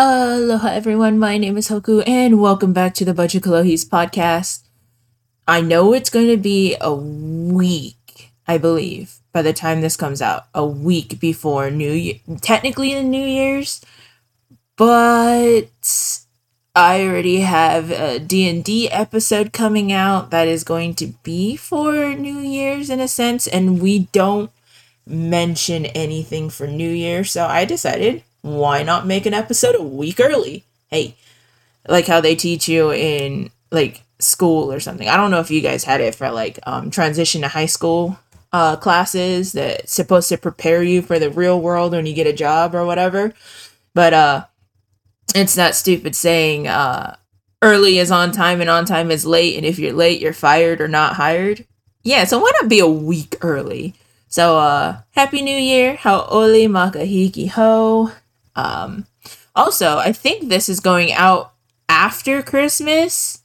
Aloha everyone, my name is Hoku and welcome back to the Budget Kalohi's podcast. I know it's going to be a week, I believe, by the time this comes out. A week before New Year, technically the New Year's, but I already have a D&D episode coming out that is going to be for New Year's in a sense and we don't mention anything for New Year, so I decided why not make an episode a week early? Hey, like how they teach you in like school or something. I don't know if you guys had it for like um, transition to high school uh, classes that's supposed to prepare you for the real world when you get a job or whatever. But uh, it's that stupid saying uh, early is on time and on time is late. And if you're late, you're fired or not hired. Yeah, so why not be a week early? So, uh, Happy New Year. Hau'oli makahiki ho. Um, also, I think this is going out after Christmas.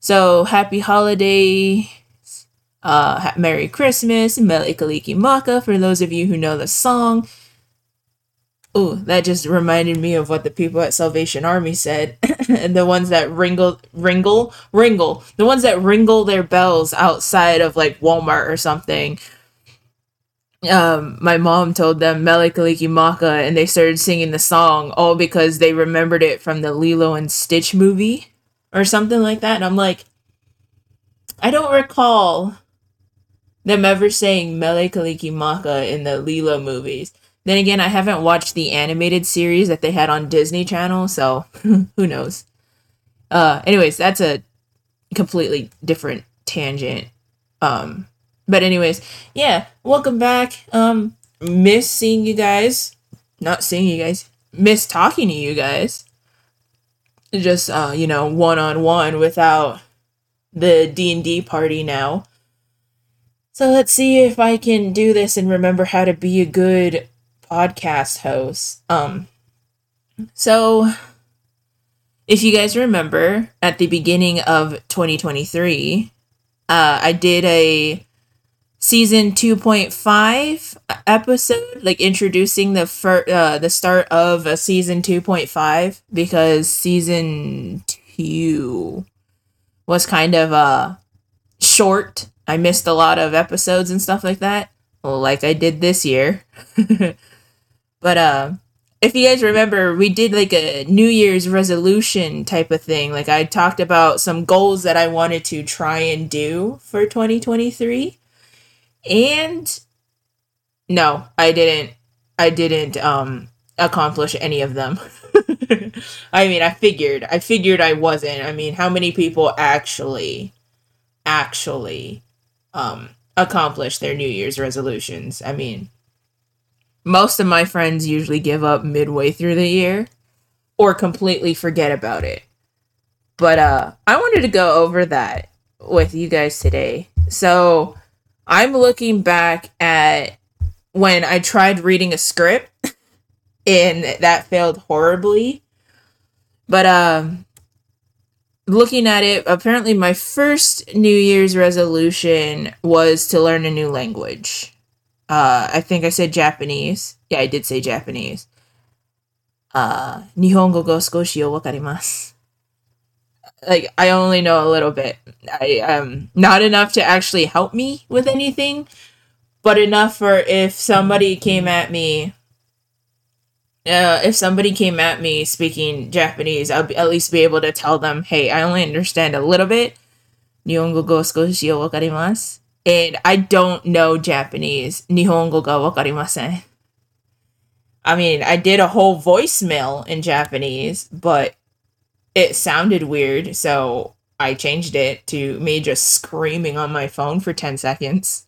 So happy holiday, uh, Merry Christmas, Mele Kalikimaka for those of you who know the song. Ooh, that just reminded me of what the people at Salvation Army said. and the ones that ringle, ringle, ringle, the ones that ringle their bells outside of like Walmart or something um, my mom told them Mele Kalikimaka and they started singing the song all because they remembered it from the Lilo and Stitch movie or something like that. And I'm like, I don't recall them ever saying Mele Kalikimaka in the Lilo movies. Then again, I haven't watched the animated series that they had on Disney Channel, so who knows. Uh anyways, that's a completely different tangent. Um but anyways, yeah, welcome back. Um, miss seeing you guys. Not seeing you guys. Miss talking to you guys. Just uh, you know, one on one without the D and D party now. So let's see if I can do this and remember how to be a good podcast host. Um, so if you guys remember at the beginning of 2023, uh, I did a season 2.5 episode like introducing the fir- uh, the start of a season 2.5 because season 2 was kind of uh short. I missed a lot of episodes and stuff like that like i did this year. But uh if you guys remember we did like a new year's resolution type of thing. Like i talked about some goals that i wanted to try and do for 2023 and no, I didn't I didn't um accomplish any of them. I mean, I figured. I figured I wasn't. I mean, how many people actually actually um accomplish their New Year's resolutions? I mean, most of my friends usually give up midway through the year or completely forget about it. But uh I wanted to go over that with you guys today. So, I'm looking back at when I tried reading a script and that failed horribly. But um looking at it, apparently my first New Year's resolution was to learn a new language. Uh I think I said Japanese. Yeah, I did say Japanese. Uh Nihongo go skoshi o wakarimasu like I only know a little bit. I um not enough to actually help me with anything, but enough for if somebody came at me uh, if somebody came at me speaking Japanese, I'll be, at least be able to tell them, "Hey, I only understand a little bit. Nihongo go skoshi o wakarimasu." And I don't know Japanese. Nihongo ga wakarimasen. I mean, I did a whole voicemail in Japanese, but it sounded weird, so I changed it to me just screaming on my phone for 10 seconds.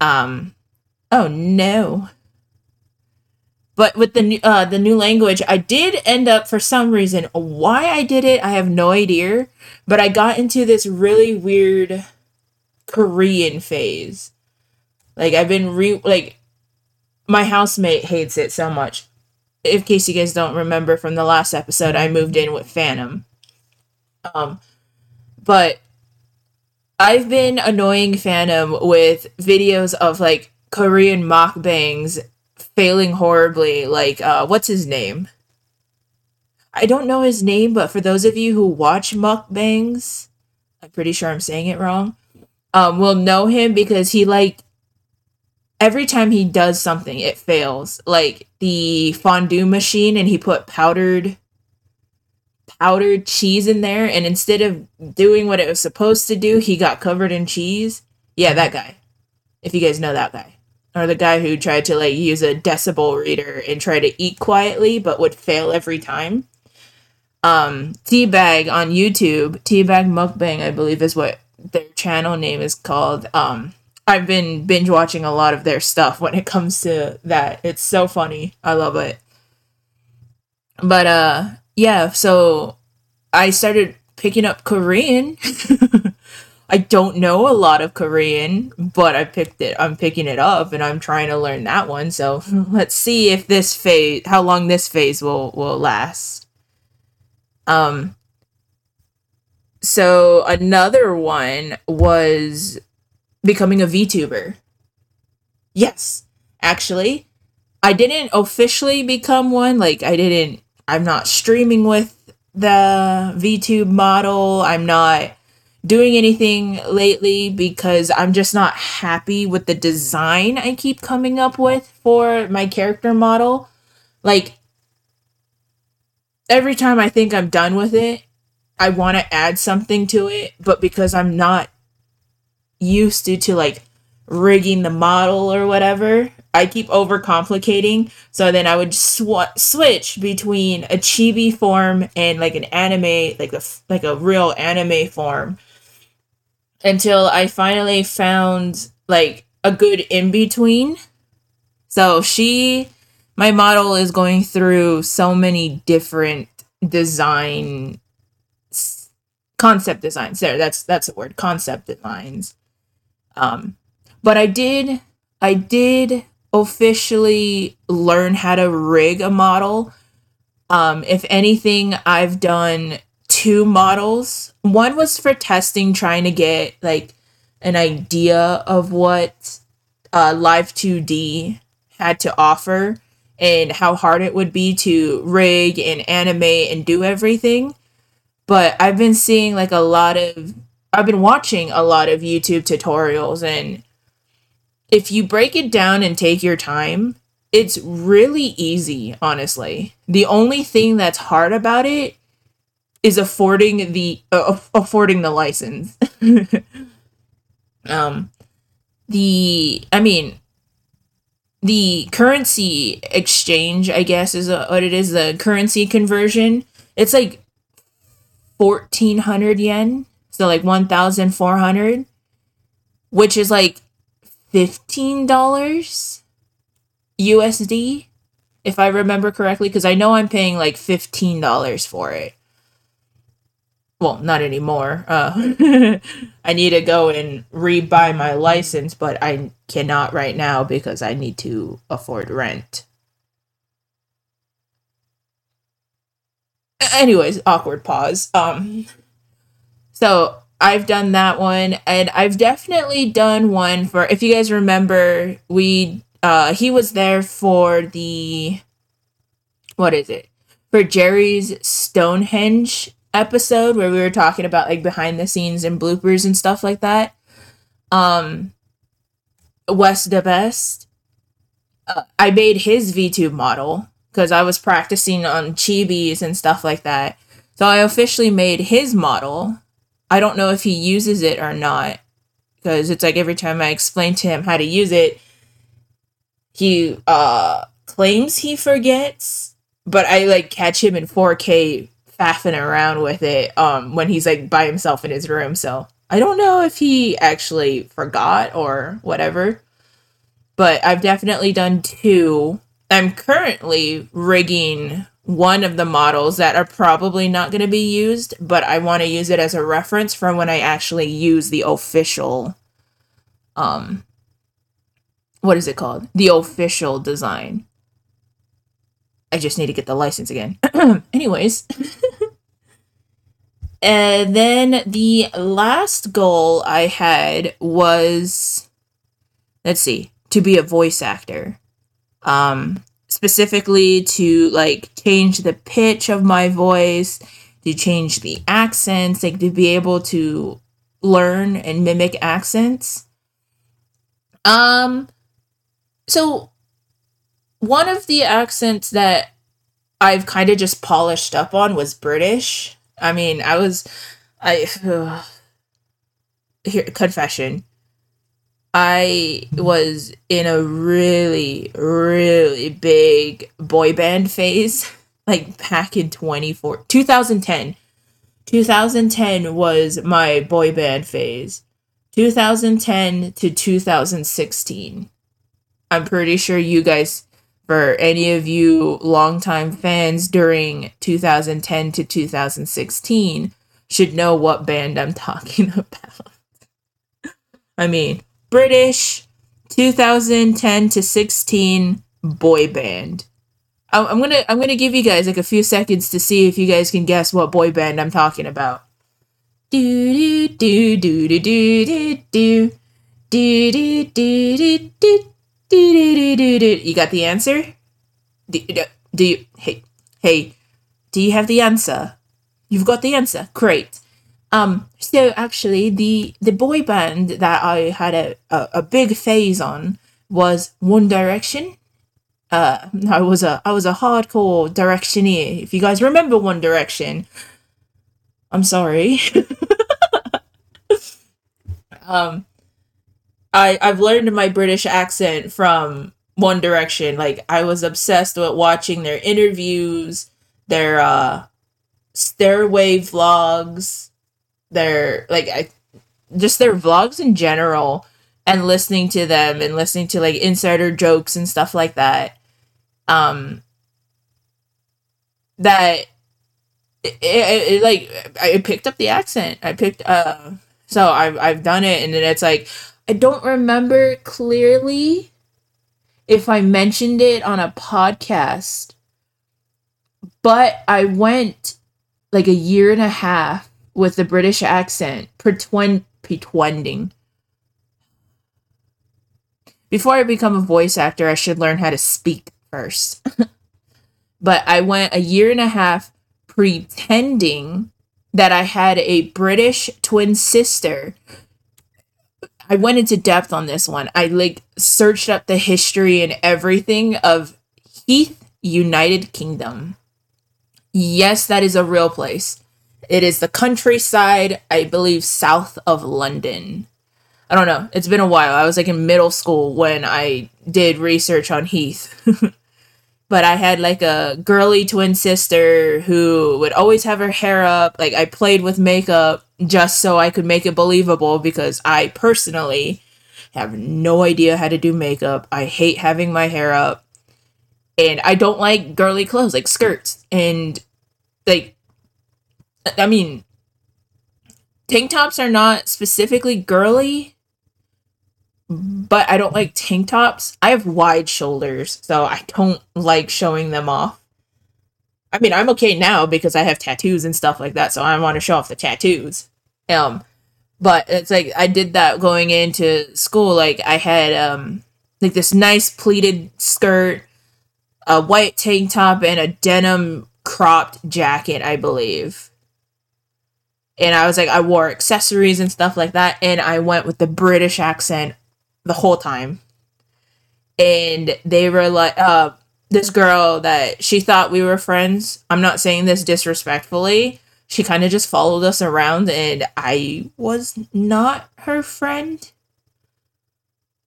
Um oh no. But with the new uh the new language, I did end up for some reason why I did it, I have no idea, but I got into this really weird Korean phase. Like I've been re like my housemate hates it so much in case you guys don't remember from the last episode, I moved in with Phantom. Um, but I've been annoying Phantom with videos of like Korean mukbangs failing horribly. Like, uh, what's his name? I don't know his name, but for those of you who watch mukbangs, I'm pretty sure I'm saying it wrong. Um, will know him because he like every time he does something, it fails. Like the fondue machine, and he put powdered powdered cheese in there, and instead of doing what it was supposed to do, he got covered in cheese. Yeah, that guy. If you guys know that guy. Or the guy who tried to like use a decibel reader and try to eat quietly but would fail every time. Um, Teabag on YouTube, Teabag Mukbang, I believe is what their channel name is called. Um, I've been binge watching a lot of their stuff when it comes to that. It's so funny. I love it. But uh yeah, so I started picking up Korean. I don't know a lot of Korean, but I picked it. I'm picking it up and I'm trying to learn that one. So let's see if this phase how long this phase will will last. Um so another one was becoming a VTuber. Yes, actually, I didn't officially become one. Like, I didn't, I'm not streaming with the VTube model. I'm not doing anything lately because I'm just not happy with the design I keep coming up with for my character model. Like, every time I think I'm done with it, I want to add something to it, but because I'm not used to to like rigging the model or whatever, I keep overcomplicating. So then I would sw- switch between a chibi form and like an anime, like a like a real anime form, until I finally found like a good in between. So she, my model is going through so many different design concept designs. There, that's that's the word, concept designs. Um, but I did, I did officially learn how to rig a model. Um, if anything, I've done two models. One was for testing, trying to get like an idea of what uh, Live 2D had to offer and how hard it would be to rig and animate and do everything. But I've been seeing like a lot of I've been watching a lot of YouTube tutorials and if you break it down and take your time, it's really easy, honestly. The only thing that's hard about it is affording the uh, affording the license. um the I mean the currency exchange, I guess is a, what it is, the currency conversion. It's like 1400 yen so like 1400 which is like $15 USD if I remember correctly cuz I know I'm paying like $15 for it. Well, not anymore. Uh I need to go and re-buy my license, but I cannot right now because I need to afford rent. Anyways, awkward pause. Um so I've done that one, and I've definitely done one for. If you guys remember, we uh he was there for the what is it for Jerry's Stonehenge episode where we were talking about like behind the scenes and bloopers and stuff like that. Um, West the Best. Uh, I made his VTube model because I was practicing on chibis and stuff like that. So I officially made his model I don't know if he uses it or not because it's like every time I explain to him how to use it, he uh claims he forgets, but I like catch him in 4K faffing around with it um when he's like by himself in his room. So I don't know if he actually forgot or whatever. But I've definitely done two. I'm currently rigging one of the models that are probably not going to be used, but I want to use it as a reference for when I actually use the official um what is it called? The official design. I just need to get the license again. Anyways, and then the last goal I had was let's see, to be a voice actor. Um specifically to like change the pitch of my voice, to change the accents, like to be able to learn and mimic accents. Um so one of the accents that I've kind of just polished up on was British. I mean, I was I uh, here confession. I was in a really really big boy band phase like back in 24 2010. 2010 was my boy band phase. 2010 to 2016. I'm pretty sure you guys for any of you longtime fans during 2010 to 2016 should know what band I'm talking about. I mean, British 2010 to 16 boy band. I'm gonna I'm gonna give you guys like a few seconds to see if you guys can guess what boy band I'm talking about. Do do do do do do do do do do do do do do do you got the answer? Do, do you? Hey, hey, do you have the answer? You've got the answer. Great. Um, so actually, the the boy band that I had a, a, a big phase on was One Direction. Uh, I was a I was a hardcore Directioner. If you guys remember One Direction, I'm sorry. um, I I've learned my British accent from One Direction. Like I was obsessed with watching their interviews, their uh stairway vlogs, their like I just their vlogs in general and listening to them and listening to like insider jokes and stuff like that. Um that it, it, it, like I picked up the accent. I picked uh so I've I've done it and then it's like I don't remember clearly if I mentioned it on a podcast, but I went like a year and a half with the British accent, pretend, pretending. Before I become a voice actor, I should learn how to speak first. but I went a year and a half pretending that I had a British twin sister I went into depth on this one. I like searched up the history and everything of Heath United Kingdom. Yes, that is a real place. It is the countryside, I believe, south of London. I don't know. It's been a while. I was like in middle school when I did research on Heath. but I had like a girly twin sister who would always have her hair up. Like I played with makeup just so I could make it believable because I personally have no idea how to do makeup. I hate having my hair up. And I don't like girly clothes like skirts and like I mean tank tops are not specifically girly, but I don't like tank tops. I have wide shoulders, so I don't like showing them off. I mean, I'm okay now because I have tattoos and stuff like that, so I want to show off the tattoos. Um, but it's like I did that going into school. Like I had um like this nice pleated skirt, a white tank top, and a denim cropped jacket, I believe. And I was like, I wore accessories and stuff like that, and I went with the British accent the whole time. And they were like, uh, this girl that she thought we were friends. I'm not saying this disrespectfully. She kind of just followed us around, and I was not her friend.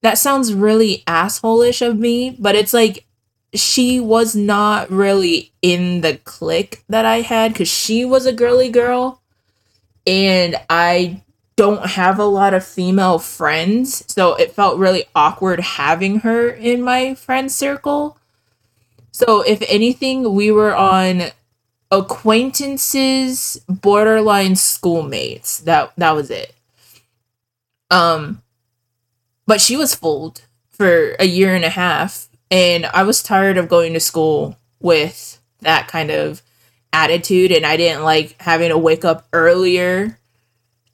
That sounds really assholish of me, but it's like she was not really in the clique that I had because she was a girly girl, and I don't have a lot of female friends, so it felt really awkward having her in my friend circle. So, if anything, we were on acquaintances, borderline schoolmates. That that was it. Um but she was fooled for a year and a half and I was tired of going to school with that kind of attitude and I didn't like having to wake up earlier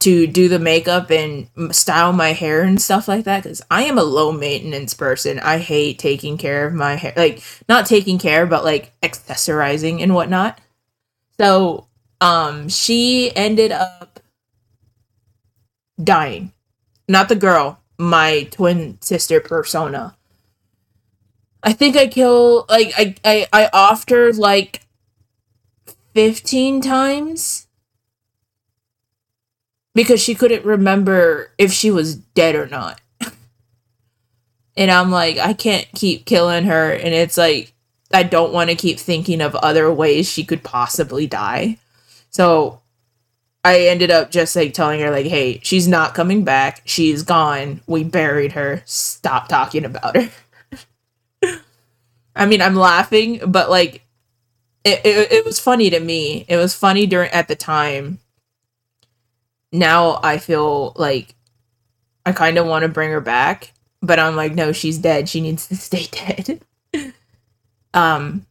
to do the makeup and style my hair and stuff like that because I am a low maintenance person. I hate taking care of my hair, like not taking care, but like accessorizing and whatnot. So, um, she ended up dying. Not the girl, my twin sister persona. I think I kill like I I I offed her like fifteen times because she couldn't remember if she was dead or not. and I'm like, I can't keep killing her. And it's like, I don't want to keep thinking of other ways she could possibly die. So I ended up just like telling her, like, hey, she's not coming back. She's gone. We buried her. Stop talking about her. I mean, I'm laughing, but like, it, it, it was funny to me. It was funny during at the time now I feel like I kind of want to bring her back, but I'm like, no, she's dead. She needs to stay dead. um.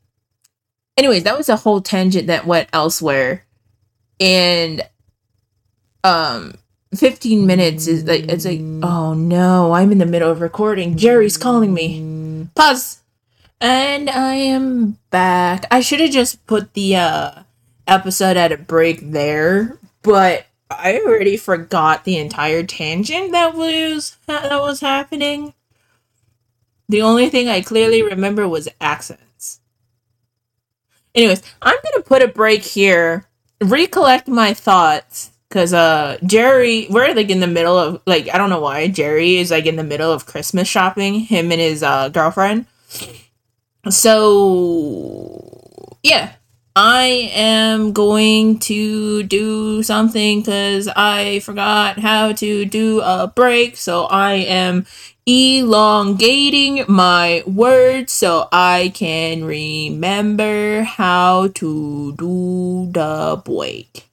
Anyways, that was a whole tangent that went elsewhere, and um, 15 minutes is like it's like oh no, I'm in the middle of recording. Jerry's calling me. Pause. And I am back. I should have just put the uh episode at a break there, but I already forgot the entire tangent that was that was happening. The only thing I clearly remember was accents. Anyways, I'm gonna put a break here, recollect my thoughts, cause uh Jerry, we're like in the middle of like I don't know why Jerry is like in the middle of Christmas shopping, him and his uh girlfriend. So yeah, I am going to do something because I forgot how to do a break. So I am elongating my words so I can remember how to do the break.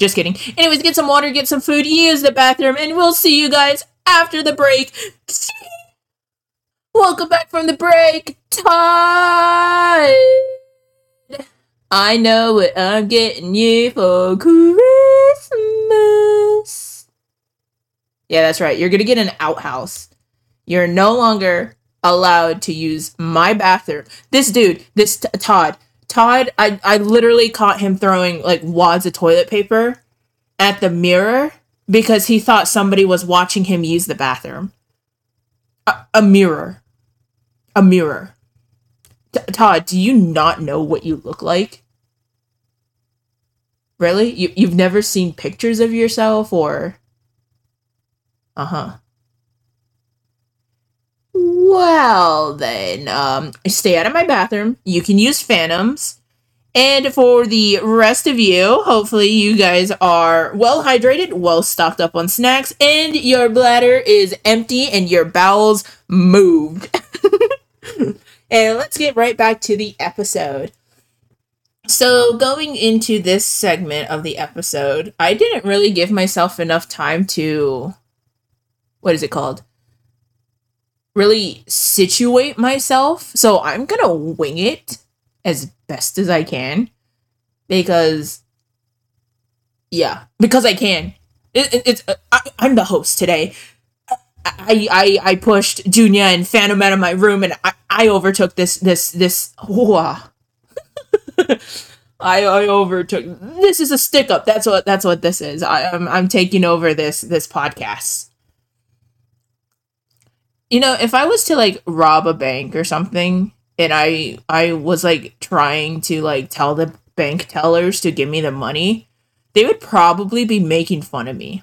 Just kidding. Anyways, get some water, get some food, use the bathroom, and we'll see you guys after the break. Welcome back from the break. Time. I know what I'm getting you for Christmas. Yeah, that's right. You're going to get an outhouse. You're no longer allowed to use my bathroom. This dude, this t- Todd, Todd, I, I literally caught him throwing like wads of toilet paper at the mirror because he thought somebody was watching him use the bathroom. A, a mirror. A mirror. T- Todd, do you not know what you look like? Really? You you've never seen pictures of yourself or Uh-huh. Well, then, um, stay out of my bathroom. You can use phantoms. And for the rest of you, hopefully you guys are well hydrated, well stocked up on snacks, and your bladder is empty and your bowels moved. and let's get right back to the episode. So, going into this segment of the episode, I didn't really give myself enough time to. What is it called? Really situate myself. So, I'm gonna wing it as best as I can. Because. Yeah, because I can. It, it, it's. I, I'm the host today. I, I I pushed Junior and Phantom out of my room and I, I overtook this this this I, I overtook. This is a stick up. That's what that's what this is. I, I'm I'm taking over this this podcast. You know, if I was to like rob a bank or something, and I I was like trying to like tell the bank tellers to give me the money, they would probably be making fun of me.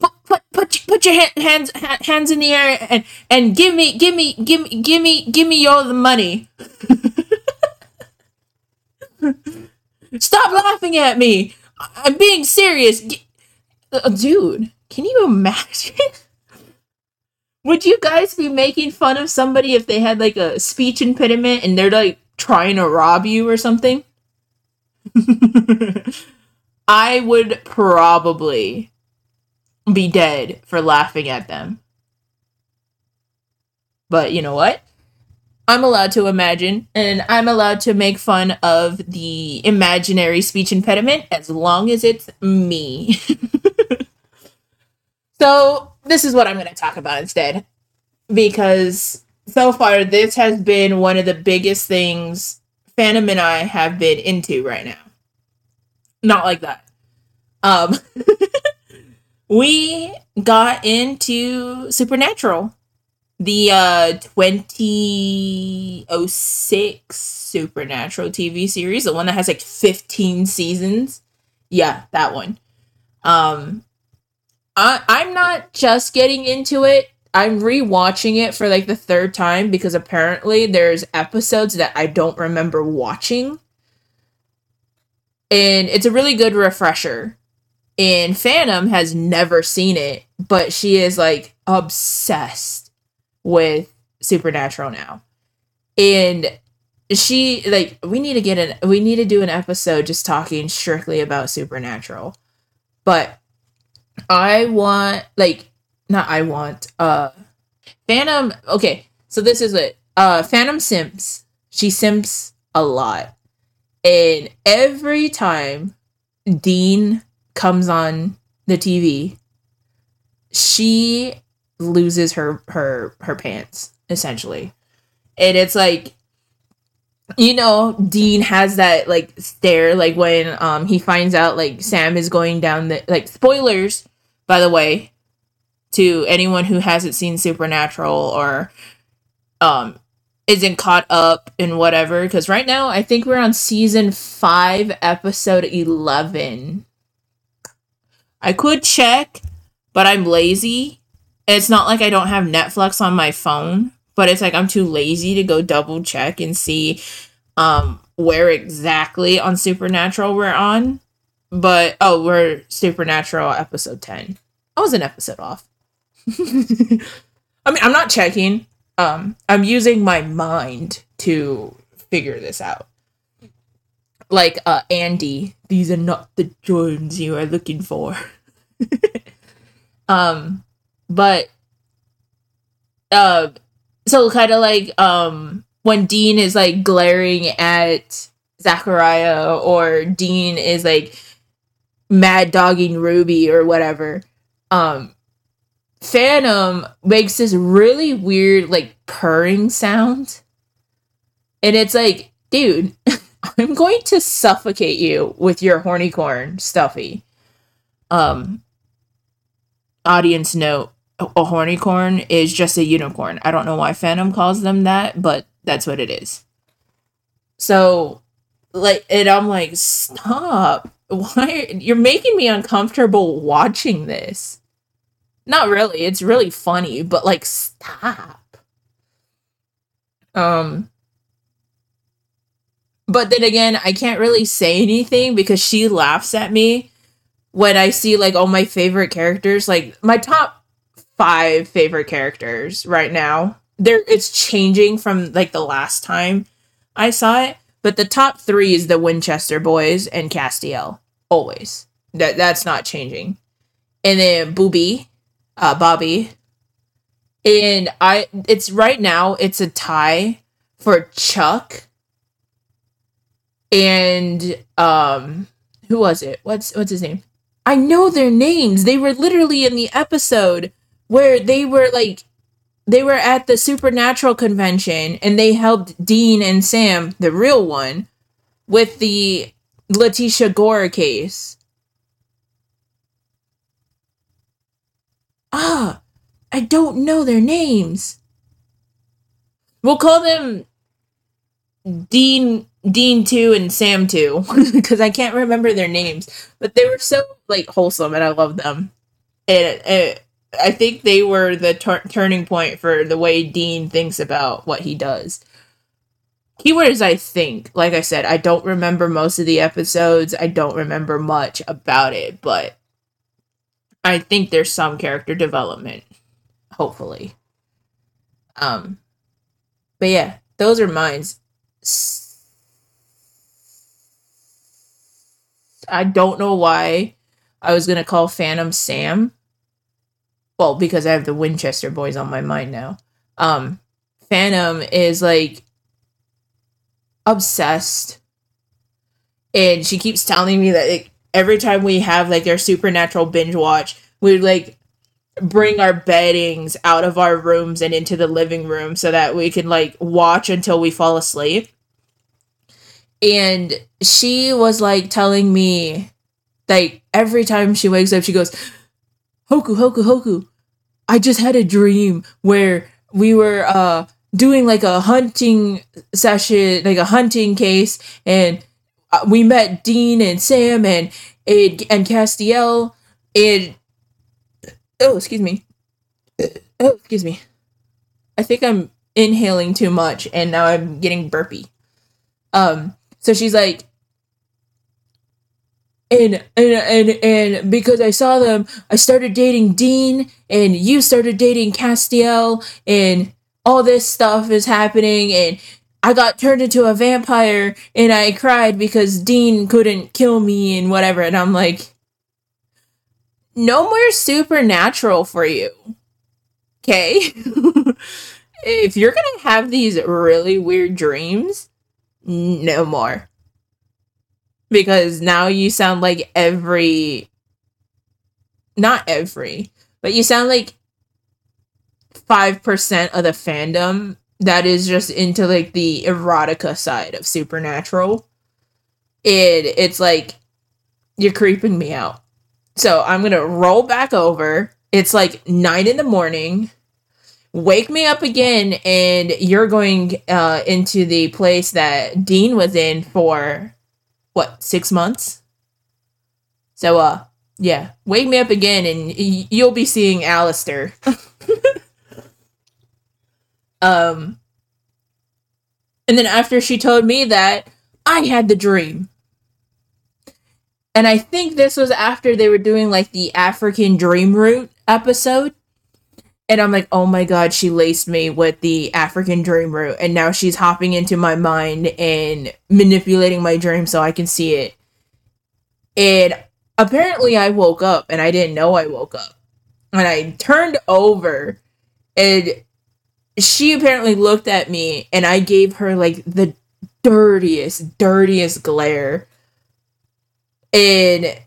Put put put, put your hand, hands hands in the air and and give me give me give me give me give me all the money. Stop laughing at me. I'm being serious. Uh, dude, can you imagine? Would you guys be making fun of somebody if they had like a speech impediment and they're like trying to rob you or something? I would probably be dead for laughing at them. But you know what? I'm allowed to imagine and I'm allowed to make fun of the imaginary speech impediment as long as it's me. so, this is what I'm going to talk about instead because so far this has been one of the biggest things Phantom and I have been into right now. Not like that. Um we got into Supernatural the uh 2006 supernatural tv series the one that has like 15 seasons. Yeah that one. Um i i'm not just getting into it. I'm rewatching it for like the third time because apparently there's episodes that i don't remember watching. And it's a really good refresher and phantom has never seen it but she is like obsessed with Supernatural now. And she like we need to get an we need to do an episode just talking strictly about Supernatural. But I want like not I want uh Phantom okay, so this is it. Uh Phantom Simps. She simps a lot. And every time Dean comes on the TV, she loses her her her pants essentially. And it's like you know dean has that like stare like when um he finds out like sam is going down the like spoilers by the way to anyone who hasn't seen supernatural or um isn't caught up in whatever because right now i think we're on season 5 episode 11 i could check but i'm lazy it's not like I don't have Netflix on my phone, but it's like I'm too lazy to go double check and see um where exactly on Supernatural we're on. But oh, we're Supernatural episode 10. I was an episode off. I mean, I'm not checking. Um, I'm using my mind to figure this out. Like uh Andy, these are not the Jordans you are looking for. um but uh so kind of like um when Dean is like glaring at Zachariah or Dean is like mad dogging Ruby or whatever. Um Phantom makes this really weird like purring sound. And it's like, dude, I'm going to suffocate you with your horny corn stuffy. Um audience note a horny corn is just a unicorn. I don't know why Phantom calls them that, but that's what it is. So, like, and I'm like, stop. Why? You're making me uncomfortable watching this. Not really. It's really funny, but like, stop. Um, but then again, I can't really say anything because she laughs at me when I see like all my favorite characters. Like, my top five favorite characters right now. There it's changing from like the last time I saw it, but the top 3 is the Winchester boys and Castiel always. That that's not changing. And then Booby, uh Bobby. And I it's right now it's a tie for Chuck and um who was it? What's what's his name? I know their names. They were literally in the episode where they were like they were at the supernatural convention and they helped Dean and Sam, the real one, with the Leticia Gore case. Ah, I don't know their names. We'll call them Dean Dean 2 and Sam 2 because I can't remember their names, but they were so like wholesome and I love them. And, I think they were the tur- turning point for the way Dean thinks about what he does. Keywords, I think. Like I said, I don't remember most of the episodes. I don't remember much about it, but I think there's some character development. Hopefully. Um, but yeah, those are mines. I don't know why I was gonna call Phantom Sam well, because I have the Winchester boys on my mind now. Um, Phantom is like obsessed. And she keeps telling me that like, every time we have like our supernatural binge watch, we like bring our beddings out of our rooms and into the living room so that we can like watch until we fall asleep. And she was like telling me like every time she wakes up, she goes, Hoku, Hoku, Hoku. I just had a dream where we were uh doing like a hunting session, like a hunting case, and uh, we met Dean and Sam and and, and Castiel and oh excuse me. Oh excuse me. I think I'm inhaling too much and now I'm getting burpy. Um so she's like and and and and because I saw them, I started dating Dean, and you started dating Castiel, and all this stuff is happening, and I got turned into a vampire, and I cried because Dean couldn't kill me, and whatever, and I'm like, no more supernatural for you, okay? if you're gonna have these really weird dreams, no more. Because now you sound like every not every but you sound like 5% of the fandom that is just into like the erotica side of supernatural. It it's like you're creeping me out so i'm gonna roll back over it's like nine in the morning wake me up again and you're going uh into the place that dean was in for what six months. So uh, yeah, wake me up again, and y- you'll be seeing Alastair. um, and then after she told me that, I had the dream. And I think this was after they were doing like the African Dream Root episode. And I'm like, oh my god, she laced me with the African dream root. And now she's hopping into my mind and manipulating my dream so I can see it. And apparently I woke up and I didn't know I woke up. And I turned over and she apparently looked at me and I gave her like the dirtiest, dirtiest glare. And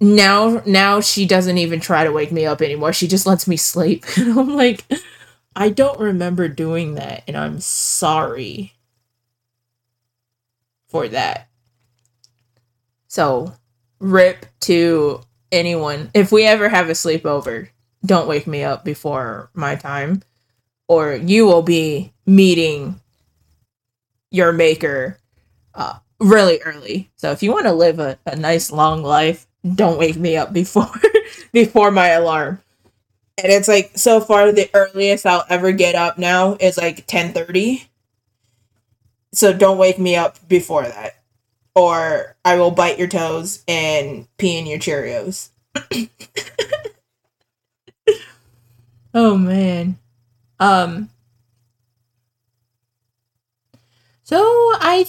now now she doesn't even try to wake me up anymore. She just lets me sleep. And I'm like, I don't remember doing that, and I'm sorry for that. So, rip to anyone. If we ever have a sleepover, don't wake me up before my time, or you will be meeting your maker uh, really early. So, if you want to live a, a nice long life, don't wake me up before before my alarm. And it's like so far the earliest I'll ever get up now is like 10:30. So don't wake me up before that. Or I will bite your toes and pee in your Cheerios. oh man. Um So I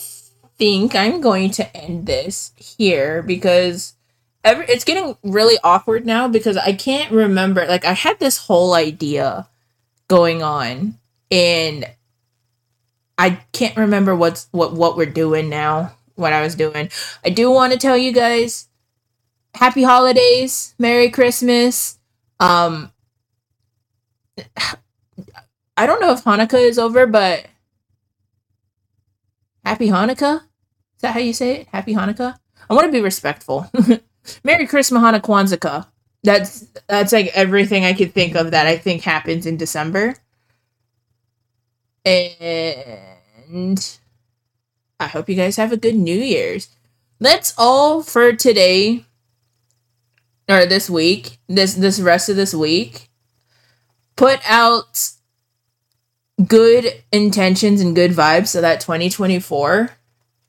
think I'm going to end this here because every it's getting really awkward now because I can't remember like I had this whole idea going on and I can't remember what's what what we're doing now, what I was doing. I do want to tell you guys happy holidays, Merry Christmas. Um I don't know if Hanukkah is over, but Happy Hanukkah? Is that how you say it? Happy Hanukkah? I want to be respectful. Merry Christmas, Hana Kwanzaa. That's that's like everything I could think of that I think happens in December. And I hope you guys have a good New Year's. That's all for today or this week. This this rest of this week. Put out good intentions and good vibes so that 2024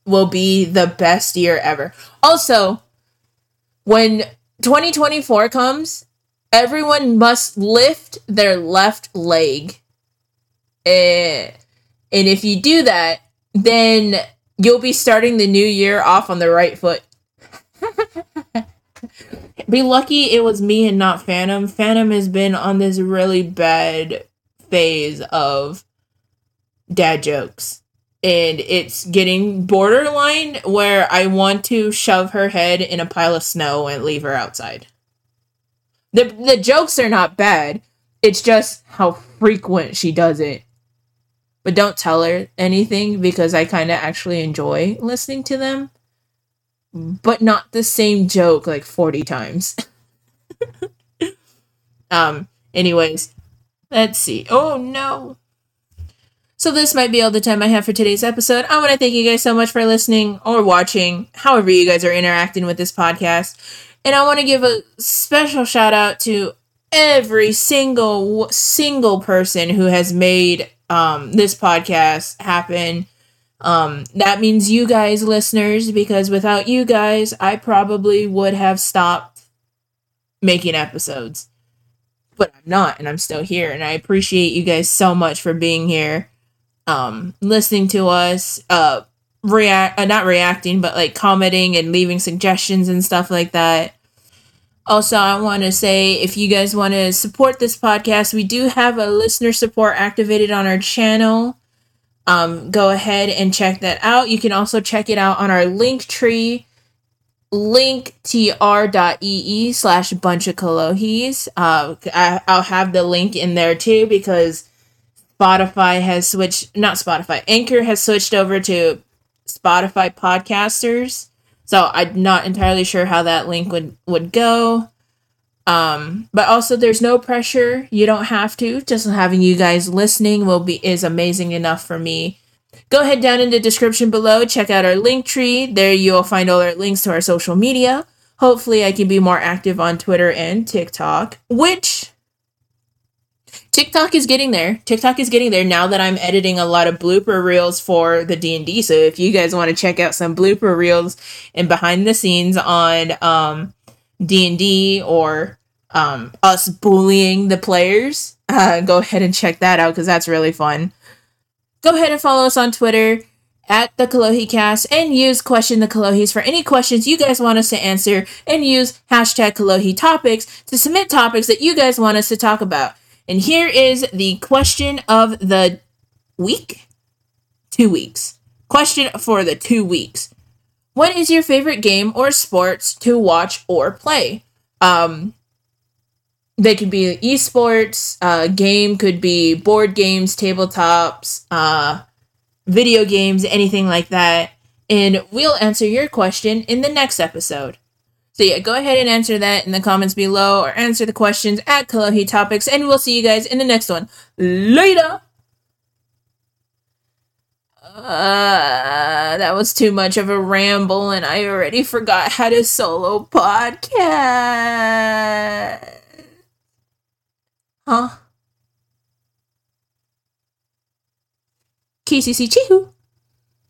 will be the best year ever. Also, when 2024 comes, everyone must lift their left leg. And, and if you do that, then you'll be starting the new year off on the right foot. be lucky it was me and not Phantom. Phantom has been on this really bad phase of dad jokes. And it's getting borderline where I want to shove her head in a pile of snow and leave her outside. The the jokes are not bad. It's just how frequent she does it. But don't tell her anything because I kind of actually enjoy listening to them. But not the same joke like 40 times. um anyways, let's see. Oh no. So this might be all the time I have for today's episode. I want to thank you guys so much for listening or watching, however you guys are interacting with this podcast. And I want to give a special shout out to every single single person who has made um, this podcast happen. Um, that means you guys, listeners, because without you guys, I probably would have stopped making episodes. But I'm not, and I'm still here, and I appreciate you guys so much for being here um, listening to us, uh, react, uh, not reacting, but like commenting and leaving suggestions and stuff like that. Also, I want to say if you guys want to support this podcast, we do have a listener support activated on our channel. Um, go ahead and check that out. You can also check it out on our link tree, linktr.ee slash bunch of Kalohis. Uh, I, I'll have the link in there too because Spotify has switched, not Spotify, Anchor has switched over to Spotify podcasters. So I'm not entirely sure how that link would would go. Um, but also there's no pressure. You don't have to. Just having you guys listening will be is amazing enough for me. Go ahead down in the description below, check out our link tree. There you'll find all our links to our social media. Hopefully I can be more active on Twitter and TikTok, which TikTok is getting there. TikTok is getting there now that I'm editing a lot of blooper reels for the D&D. So if you guys want to check out some blooper reels and behind the scenes on um D&D or um us bullying the players, uh, go ahead and check that out cuz that's really fun. Go ahead and follow us on Twitter at the Kalohi Cast and use question the Kalohis for any questions you guys want us to answer and use hashtag Kalohi topics to submit topics that you guys want us to talk about. And here is the question of the week. Two weeks. Question for the two weeks. What is your favorite game or sports to watch or play? Um, they could be esports. Uh, game could be board games, tabletops, uh, video games, anything like that. And we'll answer your question in the next episode. So yeah, go ahead and answer that in the comments below or answer the questions at Kalohi Topics and we'll see you guys in the next one. Later! Uh, that was too much of a ramble and I already forgot how to solo podcast. Huh? KCC Chihu.